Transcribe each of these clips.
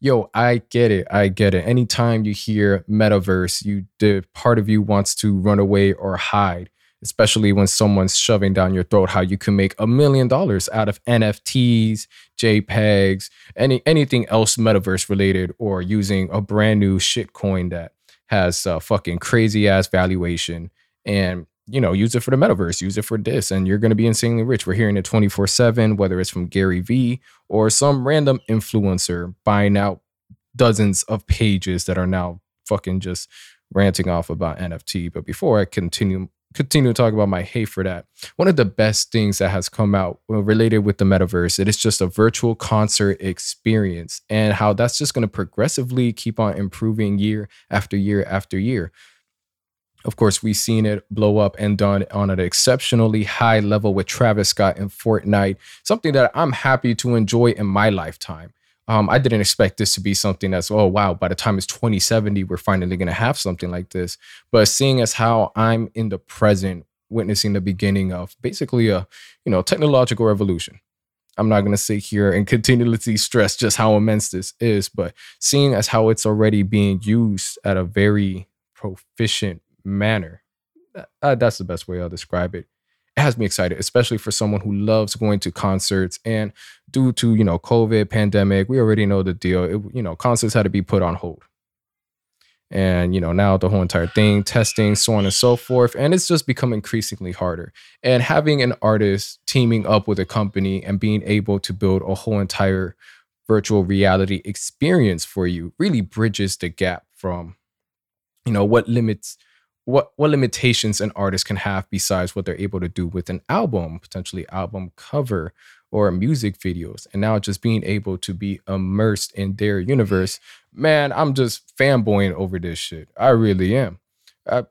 yo, I get it. I get it. Anytime you hear metaverse, you the part of you wants to run away or hide, especially when someone's shoving down your throat how you can make a million dollars out of NFTs, JPEGs, any anything else metaverse related, or using a brand new shit coin that has a fucking crazy ass valuation and you know, use it for the metaverse, use it for this, and you're going to be insanely rich. We're hearing it 24 7, whether it's from Gary Vee or some random influencer buying out dozens of pages that are now fucking just ranting off about NFT. But before I continue, continue to talk about my hate for that, one of the best things that has come out related with the metaverse, it is just a virtual concert experience and how that's just going to progressively keep on improving year after year after year. Of course, we've seen it blow up and done on an exceptionally high level with Travis Scott and Fortnite, something that I'm happy to enjoy in my lifetime. Um, I didn't expect this to be something that's, oh, wow, by the time it's 2070, we're finally going to have something like this. But seeing as how I'm in the present, witnessing the beginning of basically a, you know, technological revolution. I'm not going to sit here and continually stress just how immense this is, but seeing as how it's already being used at a very proficient manner. Uh, that's the best way I'll describe it. It has me excited, especially for someone who loves going to concerts. And due to you know COVID pandemic, we already know the deal. It, you know, concerts had to be put on hold, and you know now the whole entire thing, testing, so on and so forth, and it's just become increasingly harder. And having an artist teaming up with a company and being able to build a whole entire virtual reality experience for you really bridges the gap from you know what limits what what limitations an artist can have besides what they're able to do with an album, potentially album cover or music videos. And now just being able to be immersed in their universe, man, I'm just fanboying over this shit. I really am. I,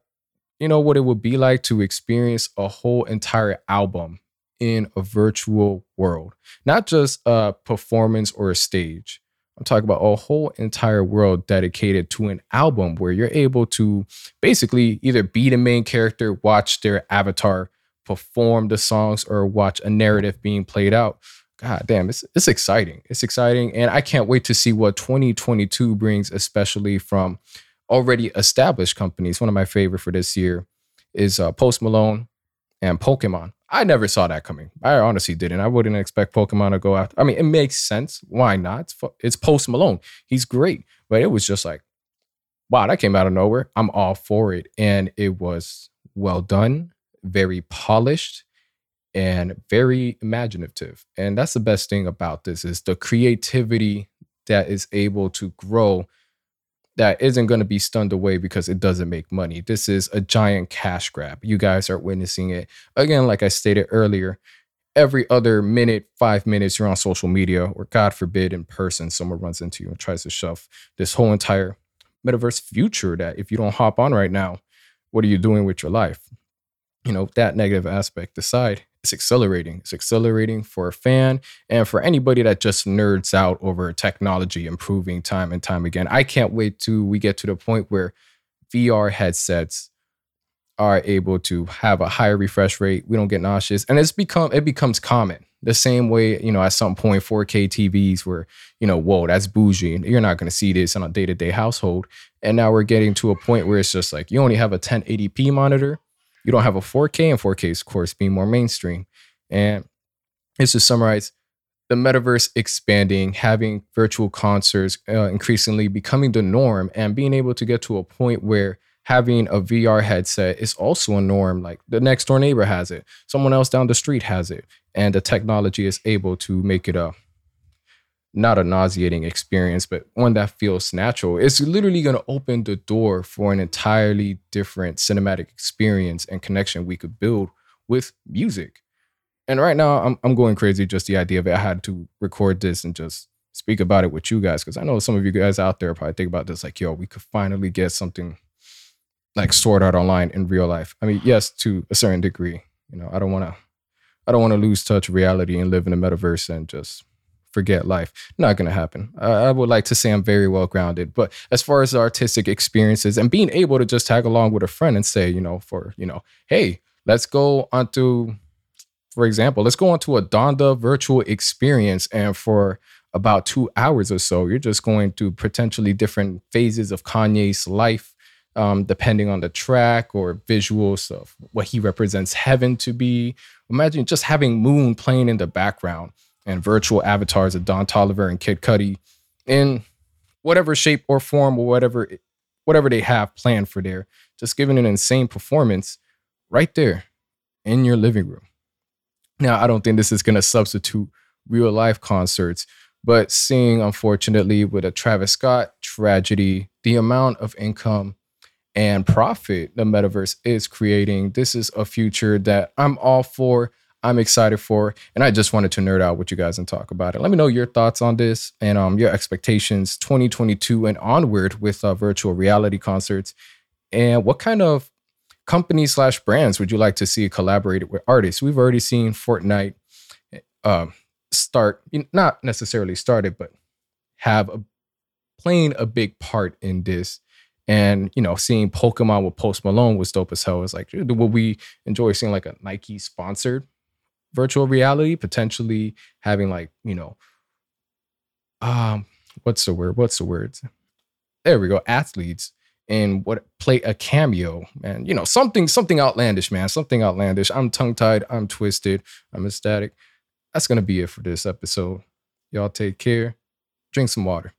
you know what it would be like to experience a whole entire album in a virtual world, not just a performance or a stage, I'm talking about a whole entire world dedicated to an album where you're able to basically either be the main character, watch their avatar perform the songs, or watch a narrative being played out. God damn, it's it's exciting. It's exciting. And I can't wait to see what 2022 brings, especially from already established companies. One of my favorite for this year is uh, Post Malone and Pokemon. I never saw that coming. I honestly didn't. I wouldn't expect Pokemon to go after. I mean, it makes sense. Why not? It's, it's Post Malone. He's great. But it was just like, wow, that came out of nowhere. I'm all for it. And it was well done, very polished, and very imaginative. And that's the best thing about this is the creativity that is able to grow that isn't going to be stunned away because it doesn't make money. This is a giant cash grab. You guys are witnessing it. Again, like I stated earlier, every other minute, five minutes, you're on social media, or God forbid, in person, someone runs into you and tries to shove this whole entire metaverse future that if you don't hop on right now, what are you doing with your life? You know, that negative aspect aside, it's accelerating. It's accelerating for a fan and for anybody that just nerds out over technology improving time and time again. I can't wait to we get to the point where VR headsets are able to have a higher refresh rate. We don't get nauseous, and it's become it becomes common. The same way, you know, at some point, 4K TVs were, you know, whoa, that's bougie. You're not going to see this in a day to day household. And now we're getting to a point where it's just like you only have a 1080p monitor you don't have a 4K, and 4K, is, of course, being more mainstream. And it's to summarize the metaverse expanding, having virtual concerts uh, increasingly becoming the norm, and being able to get to a point where having a VR headset is also a norm. Like the next door neighbor has it, someone else down the street has it, and the technology is able to make it a not a nauseating experience, but one that feels natural. It's literally going to open the door for an entirely different cinematic experience and connection we could build with music. And right now, I'm, I'm going crazy just the idea of it. I had to record this and just speak about it with you guys because I know some of you guys out there probably think about this like, yo, we could finally get something like stored out online in real life. I mean, yes, to a certain degree. You know, I don't want to, I don't want to lose touch reality and live in the metaverse and just forget life. Not going to happen. I would like to say I'm very well grounded, but as far as artistic experiences and being able to just tag along with a friend and say, you know, for, you know, hey, let's go onto, for example, let's go onto a Donda virtual experience and for about two hours or so, you're just going through potentially different phases of Kanye's life, um, depending on the track or visuals of what he represents heaven to be. Imagine just having Moon playing in the background and virtual avatars of Don Toliver and Kid Cudi in whatever shape or form or whatever whatever they have planned for there, just giving an insane performance right there in your living room. Now, I don't think this is going to substitute real life concerts, but seeing, unfortunately, with a Travis Scott tragedy, the amount of income and profit the metaverse is creating, this is a future that I'm all for. I'm excited for, and I just wanted to nerd out with you guys and talk about it. Let me know your thoughts on this and um, your expectations 2022 and onward with uh, virtual reality concerts, and what kind of companies slash brands would you like to see collaborated with artists? We've already seen Fortnite uh, start, not necessarily started, but have a playing a big part in this. And you know, seeing Pokemon with Post Malone was dope as hell. It's like, would we enjoy seeing like a Nike sponsored virtual reality, potentially having like, you know, um, what's the word? What's the words? There we go. Athletes and what play a cameo, and You know, something something outlandish, man. Something outlandish. I'm tongue tied. I'm twisted. I'm ecstatic. That's gonna be it for this episode. Y'all take care. Drink some water.